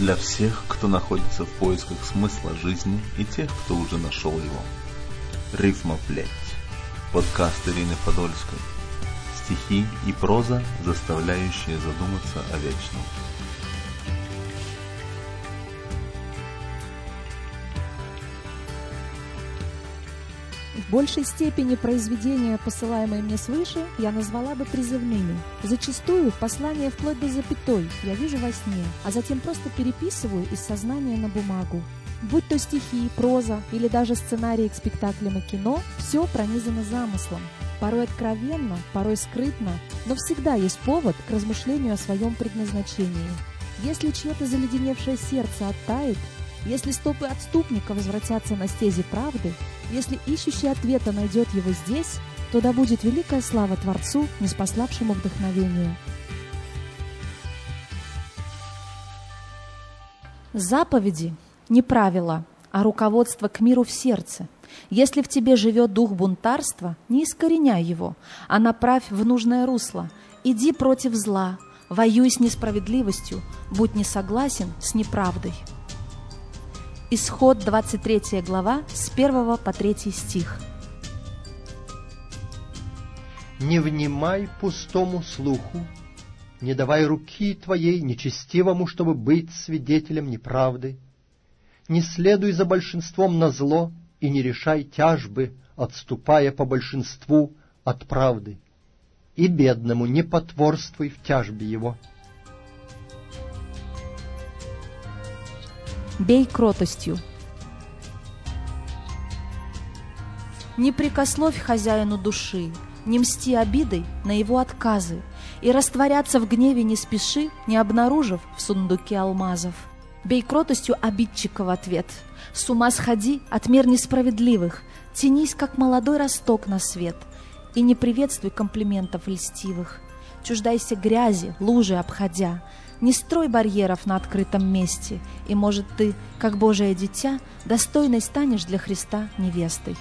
для всех, кто находится в поисках смысла жизни и тех, кто уже нашел его. Рифма плеть. Подкаст Ирины Подольской. Стихи и проза, заставляющие задуматься о вечном. В большей степени произведения, посылаемые мне свыше, я назвала бы призывными. Зачастую послание вплоть до запятой я вижу во сне, а затем просто переписываю из сознания на бумагу. Будь то стихи, проза или даже сценарии к спектаклям и кино, все пронизано замыслом. Порой откровенно, порой скрытно, но всегда есть повод к размышлению о своем предназначении. Если чье-то заледеневшее сердце оттает, если стопы отступника возвратятся на стези правды, если ищущий ответа найдет его здесь, то да будет великая слава Творцу, неспославшему вдохновение. Заповеди – не правила, а руководство к миру в сердце. Если в тебе живет дух бунтарства, не искореняй его, а направь в нужное русло. Иди против зла, воюй с несправедливостью, будь не согласен с неправдой. Исход 23 глава с 1 по 3 стих. Не внимай пустому слуху, не давай руки твоей нечестивому, чтобы быть свидетелем неправды. Не следуй за большинством на зло и не решай тяжбы, отступая по большинству от правды. И бедному не потворствуй в тяжбе его. Бей кротостью. Не прикословь хозяину души, не мсти обидой на его отказы, и растворяться в гневе не спеши, не обнаружив в сундуке алмазов. Бей кротостью обидчика в ответ, с ума сходи от мер несправедливых, тянись, как молодой росток на свет, и не приветствуй комплиментов льстивых. Чуждайся грязи, лужи обходя, не строй барьеров на открытом месте, и, может, ты, как Божие дитя, достойной станешь для Христа невестой.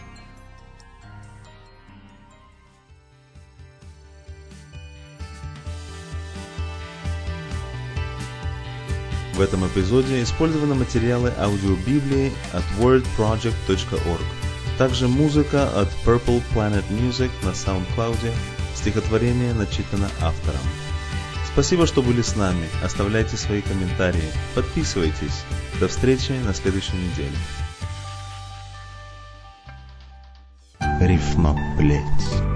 В этом эпизоде использованы материалы аудиобиблии от wordproject.org. Также музыка от Purple Planet Music на SoundCloud, стихотворение начитано автором. Спасибо, что были с нами. Оставляйте свои комментарии. Подписывайтесь. До встречи на следующей неделе. Рифма плеть.